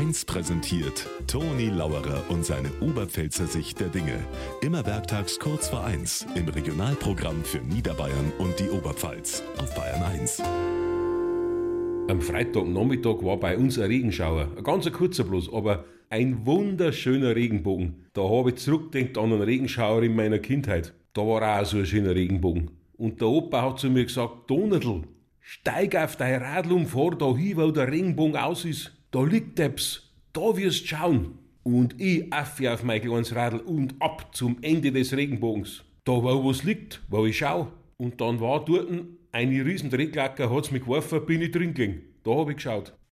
1 präsentiert Toni Lauerer und seine Oberpfälzer Sicht der Dinge. Immer werktags kurz vor 1 im Regionalprogramm für Niederbayern und die Oberpfalz auf Bayern 1. Am Freitagnachmittag war bei uns ein Regenschauer. Ein ganz kurzer bloß, aber ein wunderschöner Regenbogen. Da habe ich zurückgedacht an einen Regenschauer in meiner Kindheit. Da war auch so ein schöner Regenbogen. Und der Opa hat zu mir gesagt, Donatl, steig auf dein Radl und fahr da hin, wo der Regenbogen aus ist. Da liegt Deps, da wirst schauen. Und ich affe auf mein kleines Radl und ab zum Ende des Regenbogens. Da wo was liegt, wo ich schau. Und dann war dort eine riesen Drehlacker, hat's mich geworfen, bin ich drin gegangen. Da hab ich geschaut.